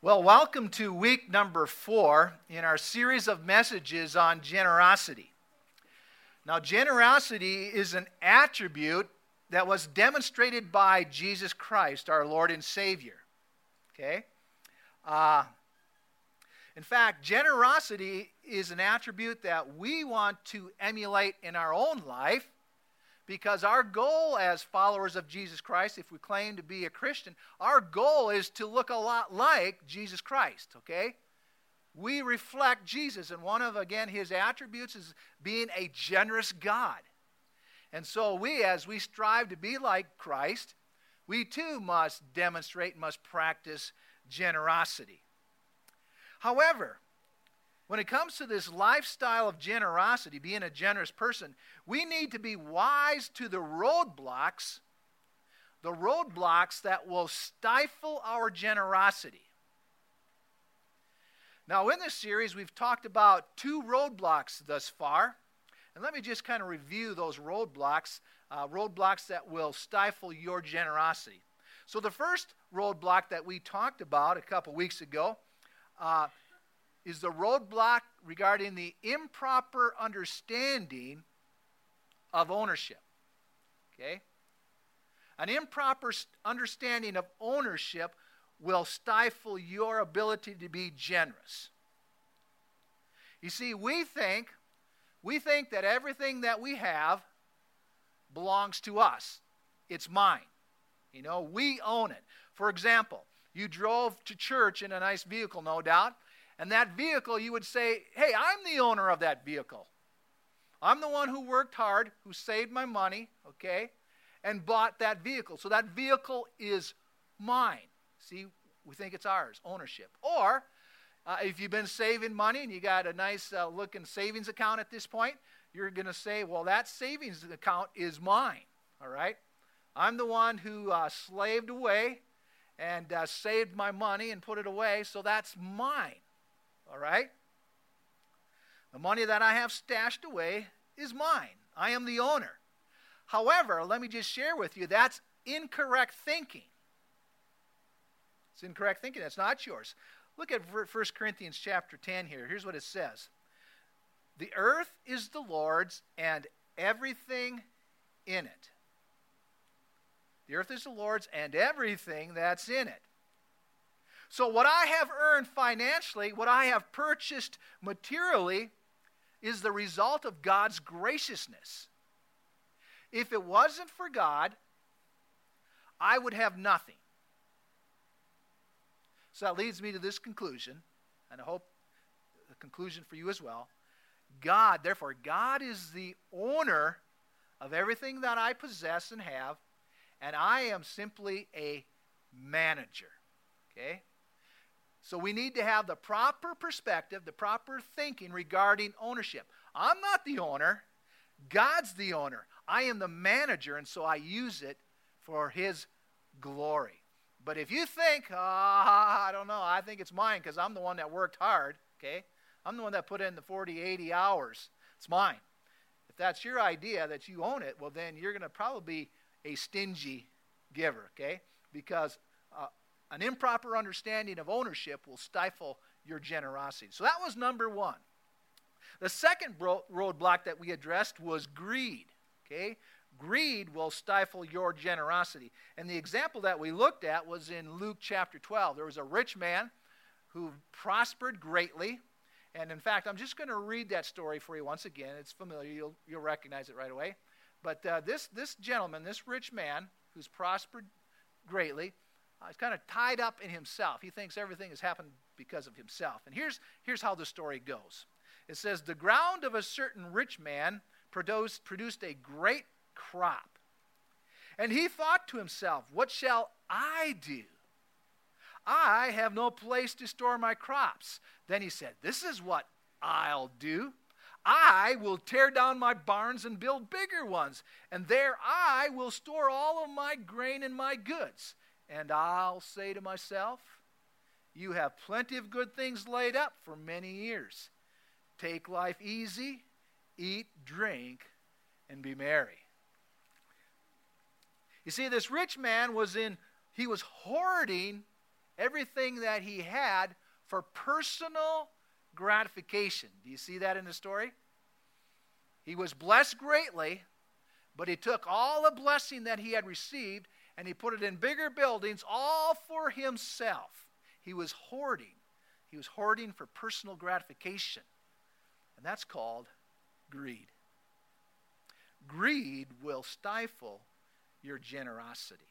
Well, welcome to week number four in our series of messages on generosity. Now, generosity is an attribute that was demonstrated by Jesus Christ, our Lord and Savior. Okay? Uh, in fact, generosity is an attribute that we want to emulate in our own life because our goal as followers of Jesus Christ, if we claim to be a Christian, our goal is to look a lot like Jesus Christ, okay? We reflect Jesus, and one of, again, his attributes is being a generous God. And so we, as we strive to be like Christ, we too must demonstrate, and must practice generosity. However, when it comes to this lifestyle of generosity, being a generous person, we need to be wise to the roadblocks, the roadblocks that will stifle our generosity. Now, in this series, we've talked about two roadblocks thus far. And let me just kind of review those roadblocks, uh, roadblocks that will stifle your generosity. So, the first roadblock that we talked about a couple weeks ago uh, is the roadblock regarding the improper understanding of ownership. Okay? An improper understanding of ownership will stifle your ability to be generous. You see, we think we think that everything that we have belongs to us. It's mine. You know, we own it. For example, you drove to church in a nice vehicle, no doubt, and that vehicle, you would say, hey, I'm the owner of that vehicle. I'm the one who worked hard, who saved my money, okay, and bought that vehicle. So that vehicle is mine. See, we think it's ours, ownership. Or uh, if you've been saving money and you got a nice uh, looking savings account at this point, you're going to say, well, that savings account is mine, all right? I'm the one who uh, slaved away and uh, saved my money and put it away, so that's mine. All right? The money that I have stashed away is mine. I am the owner. However, let me just share with you that's incorrect thinking. It's incorrect thinking. That's not yours. Look at 1 Corinthians chapter 10 here. Here's what it says The earth is the Lord's and everything in it. The earth is the Lord's and everything that's in it. So, what I have earned financially, what I have purchased materially, is the result of God's graciousness. If it wasn't for God, I would have nothing. So that leads me to this conclusion, and I hope the conclusion for you as well. God, therefore, God is the owner of everything that I possess and have, and I am simply a manager. Okay? So we need to have the proper perspective, the proper thinking regarding ownership. I'm not the owner, God's the owner. I am the manager, and so I use it for His glory. But if you think, oh, I don't know, I think it's mine because I'm the one that worked hard, okay? I'm the one that put in the 40, 80 hours. It's mine. If that's your idea that you own it, well, then you're going to probably be a stingy giver, okay? Because an improper understanding of ownership will stifle your generosity. So that was number one. The second roadblock that we addressed was greed. Okay? Greed will stifle your generosity. And the example that we looked at was in Luke chapter 12. There was a rich man who prospered greatly. And in fact, I'm just going to read that story for you once again. It's familiar, you'll, you'll recognize it right away. But uh, this, this gentleman, this rich man who's prospered greatly, uh, he's kind of tied up in himself. He thinks everything has happened because of himself. And here's, here's how the story goes it says, The ground of a certain rich man produced, produced a great crop. And he thought to himself, What shall I do? I have no place to store my crops. Then he said, This is what I'll do. I will tear down my barns and build bigger ones, and there I will store all of my grain and my goods. And I'll say to myself, You have plenty of good things laid up for many years. Take life easy, eat, drink, and be merry. You see, this rich man was in, he was hoarding everything that he had for personal gratification. Do you see that in the story? He was blessed greatly, but he took all the blessing that he had received and he put it in bigger buildings all for himself. He was hoarding. He was hoarding for personal gratification. And that's called greed. Greed will stifle your generosity.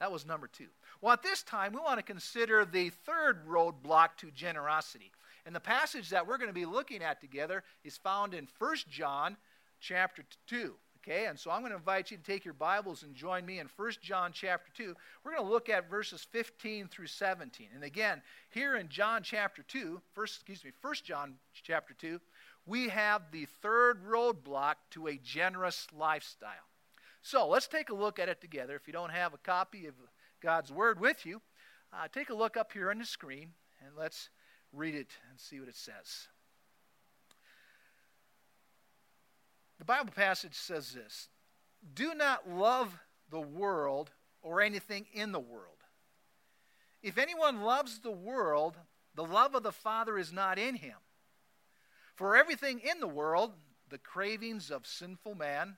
That was number two. Well, at this time, we want to consider the third roadblock to generosity. And the passage that we're going to be looking at together is found in 1 John chapter 2. Okay, and so I'm going to invite you to take your Bibles and join me in 1 John chapter 2. We're going to look at verses 15 through 17. And again, here in John chapter 2, first, excuse me, 1 John chapter 2, we have the third roadblock to a generous lifestyle. So let's take a look at it together. If you don't have a copy of God's Word with you, uh, take a look up here on the screen and let's read it and see what it says. The Bible passage says this Do not love the world or anything in the world. If anyone loves the world, the love of the Father is not in him. For everything in the world, the cravings of sinful man,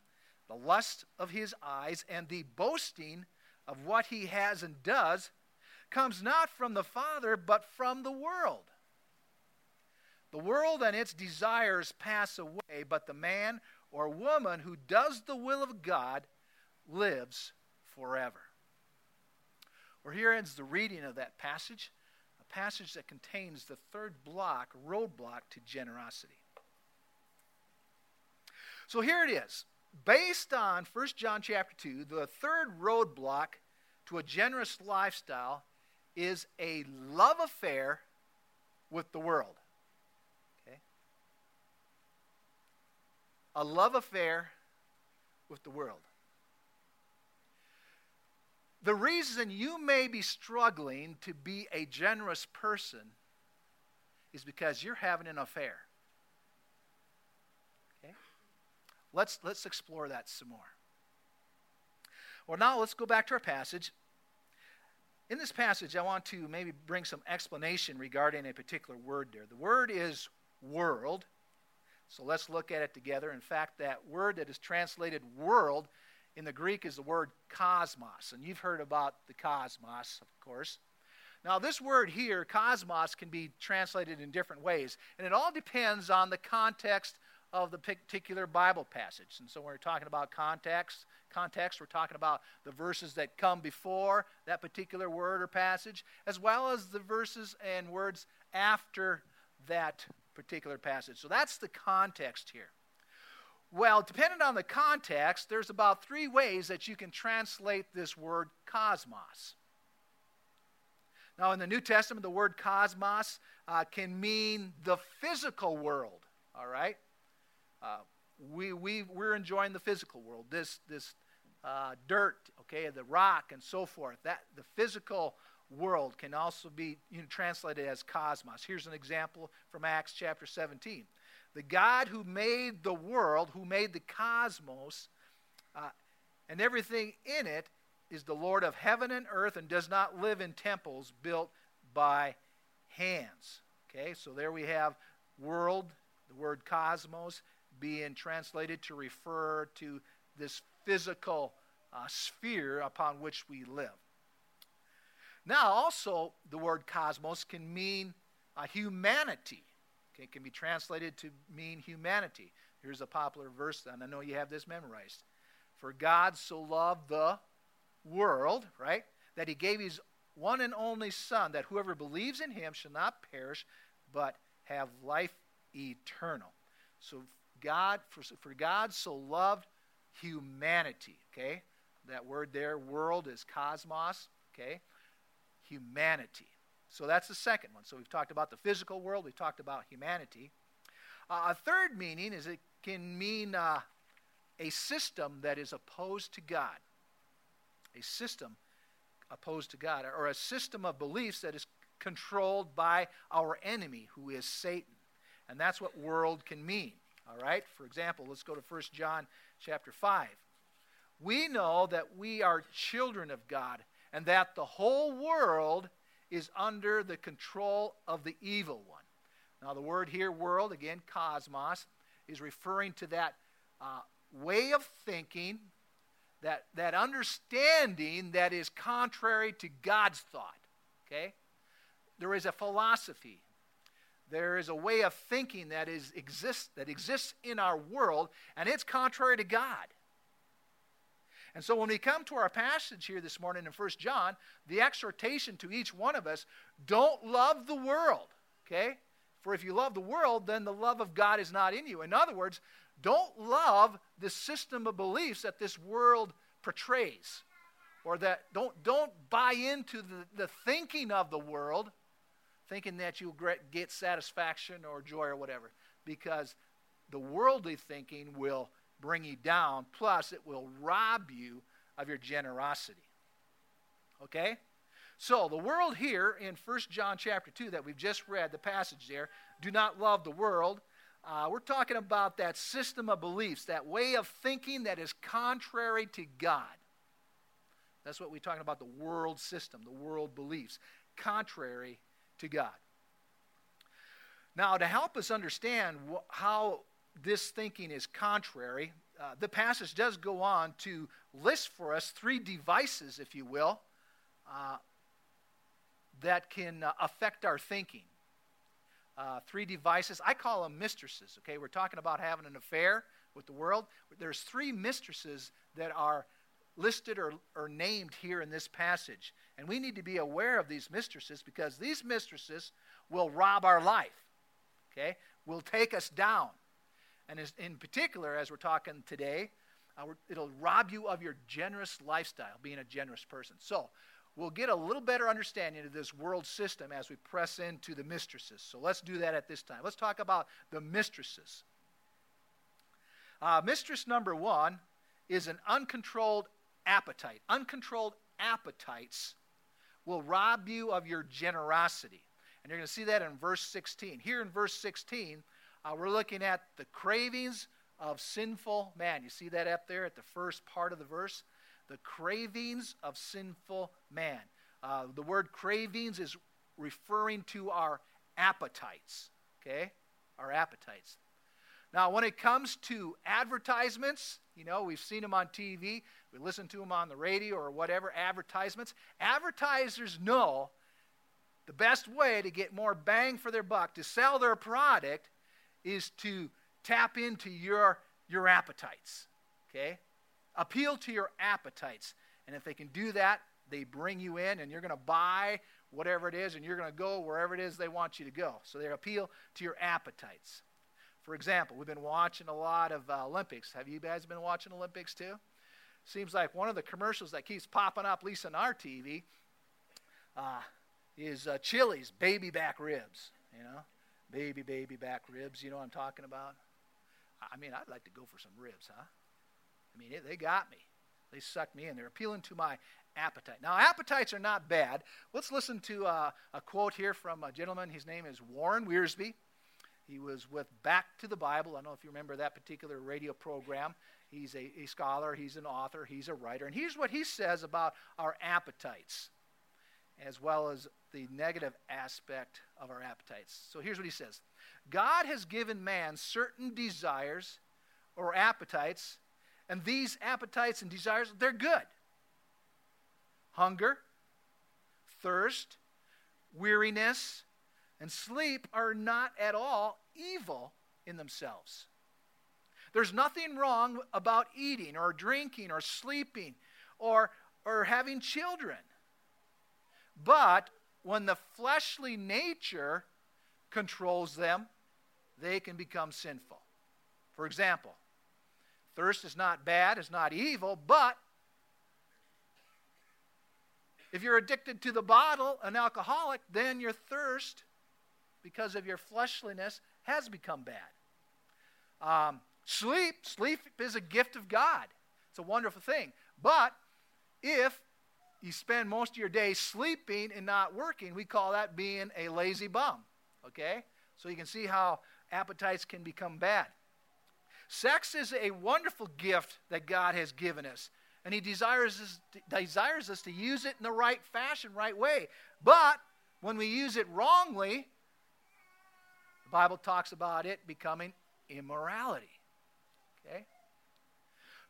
the lust of his eyes, and the boasting of what he has and does, comes not from the Father, but from the world. The world and its desires pass away, but the man or woman who does the will of God lives forever. Well, here ends the reading of that passage, a passage that contains the third block, roadblock to generosity. So here it is. Based on 1 John chapter 2, the third roadblock to a generous lifestyle is a love affair with the world. A love affair with the world. The reason you may be struggling to be a generous person is because you're having an affair. Okay? Let's, let's explore that some more. Well, now let's go back to our passage. In this passage, I want to maybe bring some explanation regarding a particular word there. The word is world. So let's look at it together. In fact, that word that is translated world in the Greek is the word cosmos. And you've heard about the cosmos, of course. Now, this word here, cosmos, can be translated in different ways. And it all depends on the context of the particular Bible passage. And so when we're talking about context, context, we're talking about the verses that come before that particular word or passage, as well as the verses and words after that particular passage. So that's the context here. Well, depending on the context, there's about three ways that you can translate this word cosmos. Now, in the New Testament, the word cosmos uh, can mean the physical world, all right? Uh, we, we, we're enjoying the physical world, this, this uh, dirt, okay, the rock and so forth. That, the physical world can also be you know, translated as cosmos. Here's an example from Acts chapter 17. The God who made the world, who made the cosmos, uh, and everything in it, is the Lord of heaven and earth and does not live in temples built by hands. Okay, so there we have world, the word cosmos, being translated to refer to this physical uh, sphere upon which we live. Now, also, the word cosmos can mean uh, humanity. Okay, it can be translated to mean humanity. Here's a popular verse, and I know you have this memorized. For God so loved the world, right, that he gave his one and only Son, that whoever believes in him shall not perish, but have life eternal. So God, for, for God so loved humanity, okay? That word there, world, is cosmos, okay? Humanity. So that's the second one. So we've talked about the physical world, we've talked about humanity. Uh, a third meaning is it can mean uh, a system that is opposed to God. A system opposed to God, or a system of beliefs that is controlled by our enemy, who is Satan. And that's what world can mean. All right? For example, let's go to 1 John chapter 5. We know that we are children of God and that the whole world is under the control of the evil one. Now, the word here, world, again, cosmos, is referring to that uh, way of thinking, that, that understanding that is contrary to God's thought. Okay? There is a philosophy. There is a way of thinking that is exists that exists in our world, and it's contrary to God. And so when we come to our passage here this morning in 1 John, the exhortation to each one of us, don't love the world. Okay? For if you love the world, then the love of God is not in you. In other words, don't love the system of beliefs that this world portrays. Or that don't, don't buy into the, the thinking of the world, thinking that you'll get satisfaction or joy or whatever. Because the worldly thinking will bring you down, plus, it will rob you of your generosity. Okay? So, the world here in 1 John chapter 2 that we've just read, the passage there, do not love the world. Uh, we're talking about that system of beliefs, that way of thinking that is contrary to God. That's what we're talking about the world system, the world beliefs, contrary to God. Now, to help us understand wh- how this thinking is contrary, uh, the passage does go on to list for us three devices, if you will, uh, that can uh, affect our thinking. Uh, three devices. I call them mistresses, okay? We're talking about having an affair with the world. There's three mistresses that are listed or, or named here in this passage. And we need to be aware of these mistresses because these mistresses will rob our life, okay? Will take us down. And in particular, as we're talking today, uh, it'll rob you of your generous lifestyle, being a generous person. So, we'll get a little better understanding of this world system as we press into the mistresses. So, let's do that at this time. Let's talk about the mistresses. Uh, mistress number one is an uncontrolled appetite. Uncontrolled appetites will rob you of your generosity. And you're going to see that in verse 16. Here in verse 16, uh, we're looking at the cravings of sinful man. You see that up there at the first part of the verse? The cravings of sinful man. Uh, the word cravings is referring to our appetites, okay? Our appetites. Now, when it comes to advertisements, you know, we've seen them on TV, we listen to them on the radio or whatever, advertisements. Advertisers know the best way to get more bang for their buck, to sell their product, is to tap into your, your appetites. Okay? Appeal to your appetites. And if they can do that, they bring you in and you're going to buy whatever it is and you're going to go wherever it is they want you to go. So they appeal to your appetites. For example, we've been watching a lot of uh, Olympics. Have you guys been watching Olympics too? Seems like one of the commercials that keeps popping up, at least on our TV, uh, is uh, Chili's baby back ribs. You know, baby, baby back ribs. You know what I'm talking about? I mean, I'd like to go for some ribs, huh? I mean, it, they got me. They sucked me in. They're appealing to my appetite. Now, appetites are not bad. Let's listen to uh, a quote here from a gentleman. His name is Warren Wiersbe. He was with Back to the Bible. I don't know if you remember that particular radio program. He's a, a scholar, he's an author, he's a writer. And here's what he says about our appetites as well as the negative aspect of our appetites. So here's what he says God has given man certain desires or appetites, and these appetites and desires, they're good. Hunger, thirst, weariness, and sleep are not at all evil in themselves. There's nothing wrong about eating or drinking or sleeping or, or having children. But when the fleshly nature controls them, they can become sinful. For example, thirst is not bad, it's not evil, but if you're addicted to the bottle, an alcoholic, then your thirst, because of your fleshliness, has become bad. Um, sleep, sleep is a gift of God. It's a wonderful thing. But if you spend most of your day sleeping and not working, we call that being a lazy bum. Okay? So you can see how appetites can become bad. Sex is a wonderful gift that God has given us. And He desires us, desires us to use it in the right fashion, right way. But when we use it wrongly, the Bible talks about it becoming immorality. Okay?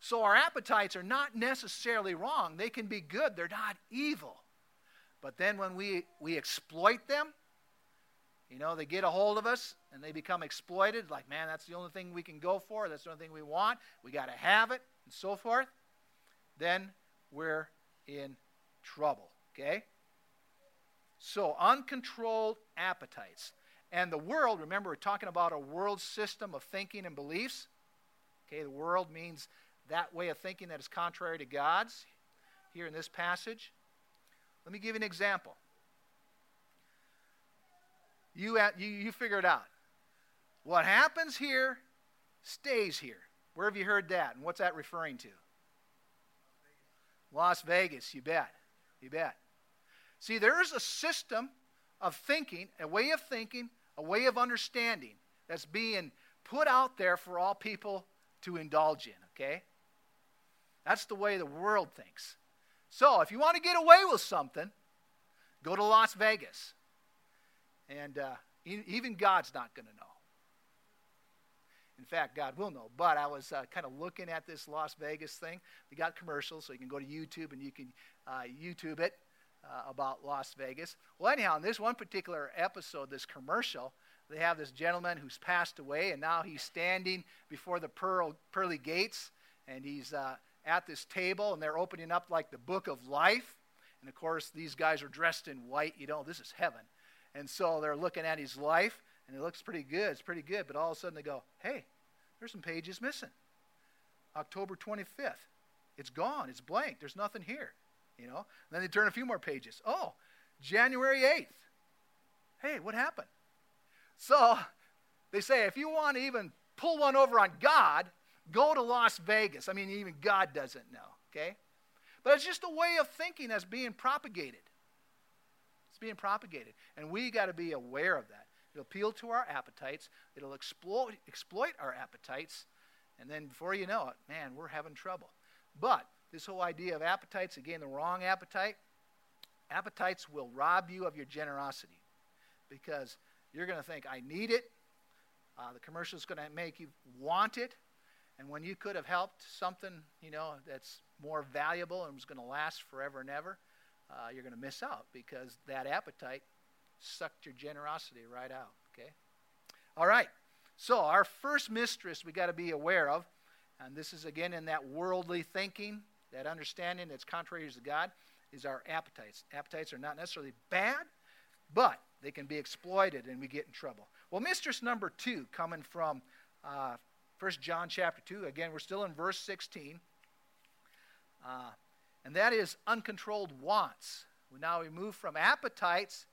So our appetites are not necessarily wrong. They can be good, they're not evil. But then when we, we exploit them, you know, they get a hold of us and they become exploited. Like, man, that's the only thing we can go for. That's the only thing we want. We got to have it, and so forth. Then we're in trouble. Okay? So, uncontrolled appetites. And the world, remember, we're talking about a world system of thinking and beliefs. Okay, the world means that way of thinking that is contrary to God's here in this passage. Let me give you an example. You, at, you, you figure it out. What happens here stays here. Where have you heard that? And what's that referring to? Las Vegas, you bet. You bet. See, there is a system of thinking, a way of thinking, a way of understanding that's being put out there for all people to indulge in, okay? That's the way the world thinks. So, if you want to get away with something, go to Las Vegas. And uh, even God's not going to know. In fact, God will know. But I was uh, kind of looking at this Las Vegas thing. We got commercials, so you can go to YouTube and you can uh, YouTube it uh, about Las Vegas. Well, anyhow, in this one particular episode, this commercial, they have this gentleman who's passed away, and now he's standing before the pearl, pearly gates, and he's uh, at this table, and they're opening up like the book of life. And of course, these guys are dressed in white. You know, this is heaven. And so they're looking at his life, and it looks pretty good. It's pretty good. But all of a sudden they go, hey, there's some pages missing. October 25th. It's gone. It's blank. There's nothing here. You know? And then they turn a few more pages. Oh, January 8th. Hey, what happened? So they say if you want to even pull one over on God, go to Las Vegas. I mean, even God doesn't know, okay? But it's just a way of thinking that's being propagated. It's being propagated. And we got to be aware of that. It'll appeal to our appetites, it'll exploit, exploit our appetites, and then before you know it, man, we're having trouble. But this whole idea of appetites, again, the wrong appetite, appetites will rob you of your generosity because you're going to think, I need it. Uh, the commercial is going to make you want it. And when you could have helped something, you know, that's more valuable and was going to last forever and ever, uh, you're going to miss out because that appetite sucked your generosity right out. Okay? All right. So, our first mistress we got to be aware of, and this is again in that worldly thinking, that understanding that's contrary to God, is our appetites. Appetites are not necessarily bad, but they can be exploited and we get in trouble. Well, mistress number two, coming from uh, 1 John chapter 2, again, we're still in verse 16. Uh, and that is uncontrolled wants. Now we move from appetites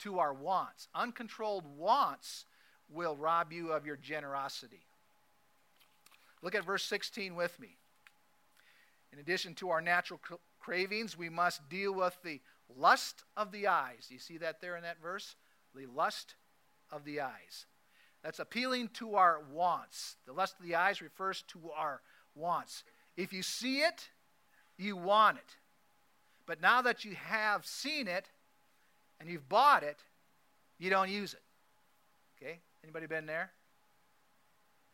to our wants. Uncontrolled wants will rob you of your generosity. Look at verse 16 with me. In addition to our natural cravings, we must deal with the lust of the eyes. You see that there in that verse? The lust of the eyes. That's appealing to our wants. The lust of the eyes refers to our wants. If you see it, you want it. But now that you have seen it and you've bought it, you don't use it. Okay? Anybody been there?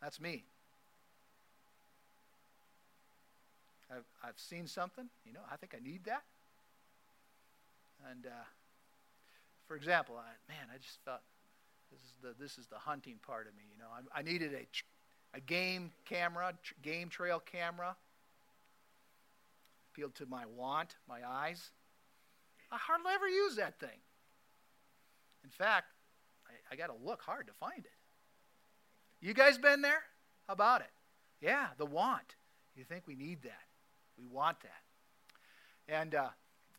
That's me. I've, I've seen something, you know, I think I need that. And uh, for example, I, man, I just thought this is the this is the hunting part of me. You know, I, I needed a a game camera, tr- game trail camera appealed to my want, my eyes. I hardly ever use that thing. In fact, I, I got to look hard to find it. You guys been there? How about it? Yeah, the want. You think we need that? We want that. And, uh,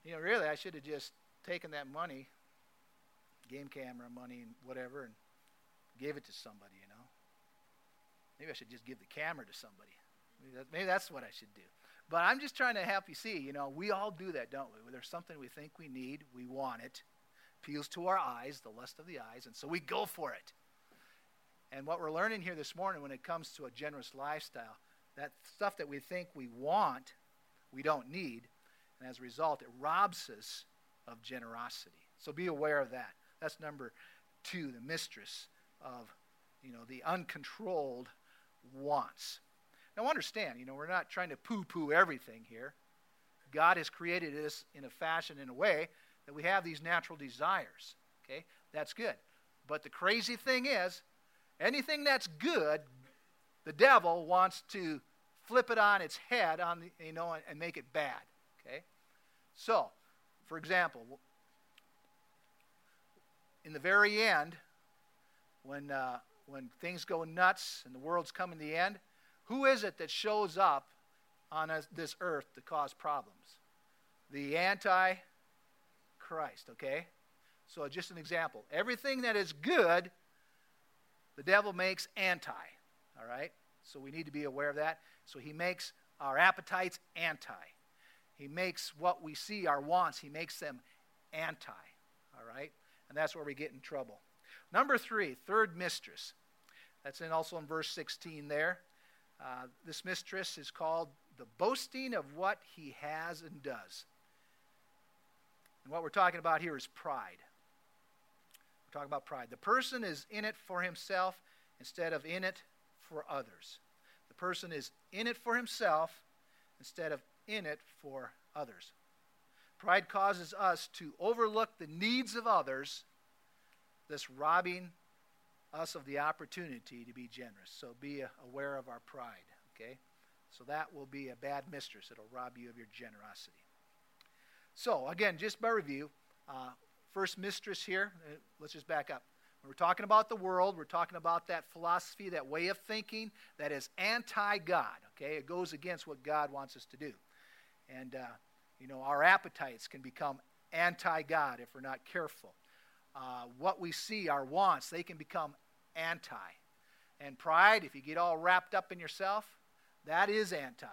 you know, really, I should have just taken that money, game camera money and whatever, and gave it to somebody, you know. Maybe I should just give the camera to somebody. Maybe, that, maybe that's what I should do. But I'm just trying to help you see, you know, we all do that, don't we? When there's something we think we need, we want it, appeals to our eyes, the lust of the eyes, and so we go for it. And what we're learning here this morning when it comes to a generous lifestyle, that stuff that we think we want, we don't need. And as a result, it robs us of generosity. So be aware of that. That's number two, the mistress of, you know, the uncontrolled wants. Now understand, you know, we're not trying to poo-poo everything here. God has created us in a fashion, in a way, that we have these natural desires. Okay? That's good. But the crazy thing is, anything that's good, the devil wants to flip it on its head on the, you know, and make it bad. Okay? So, for example, in the very end, when, uh, when things go nuts and the world's coming to the end, who is it that shows up on this earth to cause problems? The anti Christ, okay? So, just an example. Everything that is good, the devil makes anti, all right? So, we need to be aware of that. So, he makes our appetites anti. He makes what we see, our wants, he makes them anti, all right? And that's where we get in trouble. Number three, third mistress. That's in also in verse 16 there. Uh, this mistress is called the boasting of what he has and does. And what we're talking about here is pride. We're talking about pride. The person is in it for himself instead of in it for others. The person is in it for himself instead of in it for others. Pride causes us to overlook the needs of others, thus robbing us of the opportunity to be generous. So be aware of our pride, okay? So that will be a bad mistress. It'll rob you of your generosity. So, again, just by review, uh, first mistress here, uh, let's just back up. When we're talking about the world, we're talking about that philosophy, that way of thinking that is anti God, okay? It goes against what God wants us to do. And, uh, you know, our appetites can become anti God if we're not careful. Uh, what we see, our wants, they can become anti. And pride, if you get all wrapped up in yourself, that is anti,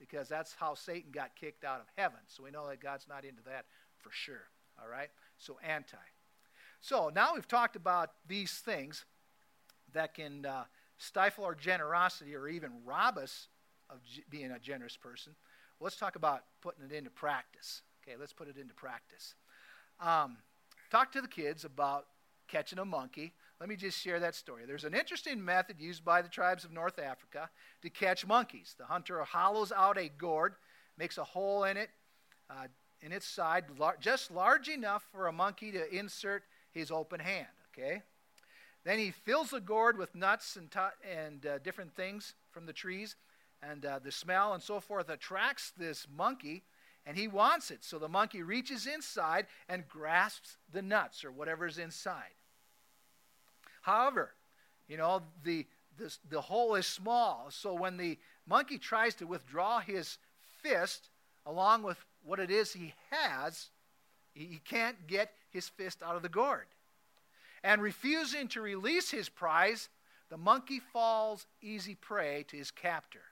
because that's how Satan got kicked out of heaven. So we know that God's not into that for sure. All right? So anti. So now we've talked about these things that can uh, stifle our generosity or even rob us of g- being a generous person. Let's talk about putting it into practice. Okay, let's put it into practice. Um, talk to the kids about catching a monkey. Let me just share that story. There's an interesting method used by the tribes of North Africa to catch monkeys. The hunter hollows out a gourd, makes a hole in it, uh, in its side, lar- just large enough for a monkey to insert his open hand. Okay. Then he fills the gourd with nuts and, t- and uh, different things from the trees, and uh, the smell and so forth attracts this monkey, and he wants it. So the monkey reaches inside and grasps the nuts or whatever's inside. However, you know, the, the, the hole is small, so when the monkey tries to withdraw his fist along with what it is he has, he can't get his fist out of the gourd. And refusing to release his prize, the monkey falls easy prey to his captor.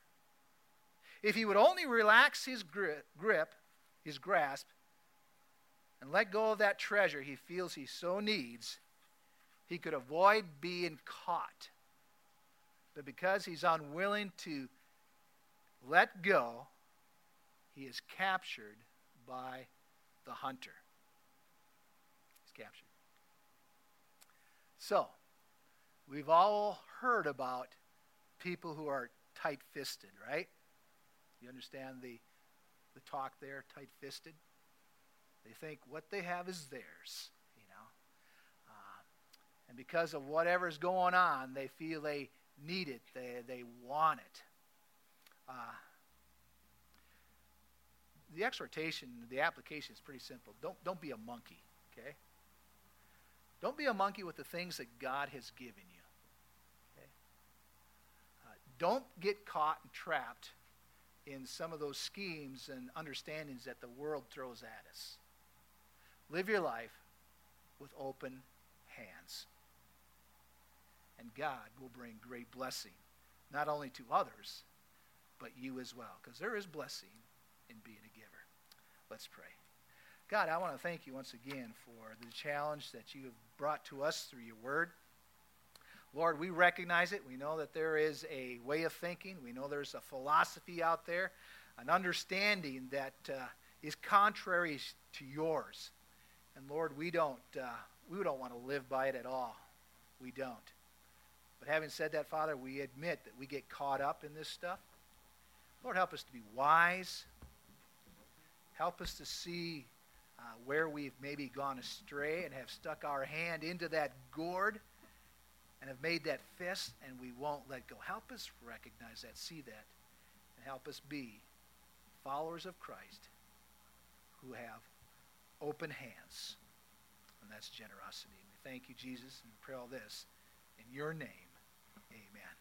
If he would only relax his grip, his grasp, and let go of that treasure he feels he so needs, he could avoid being caught. But because he's unwilling to let go, he is captured by the hunter. He's captured. So, we've all heard about people who are tight fisted, right? You understand the, the talk there, tight fisted? They think what they have is theirs, you know. Uh, and because of whatever's going on, they feel they need it, they, they want it. Uh, the exhortation, the application is pretty simple. Don't, don't be a monkey, okay? Don't be a monkey with the things that God has given you. Okay? Uh, don't get caught and trapped in some of those schemes and understandings that the world throws at us. Live your life with open hands. And God will bring great blessing, not only to others, but you as well, because there is blessing in being a giver. Let's pray. God, I want to thank you once again for the challenge that you have brought to us through your word. Lord, we recognize it. We know that there is a way of thinking. We know there's a philosophy out there an understanding that uh, is contrary to yours. And Lord, we don't, uh, we don't want to live by it at all. We don't. But having said that, Father, we admit that we get caught up in this stuff. Lord, help us to be wise. Help us to see uh, where we've maybe gone astray and have stuck our hand into that gourd and have made that fist and we won't let go. Help us recognize that, see that, and help us be followers of Christ who have open hands. And that's generosity. We thank you, Jesus, and we pray all this in your name. Amen.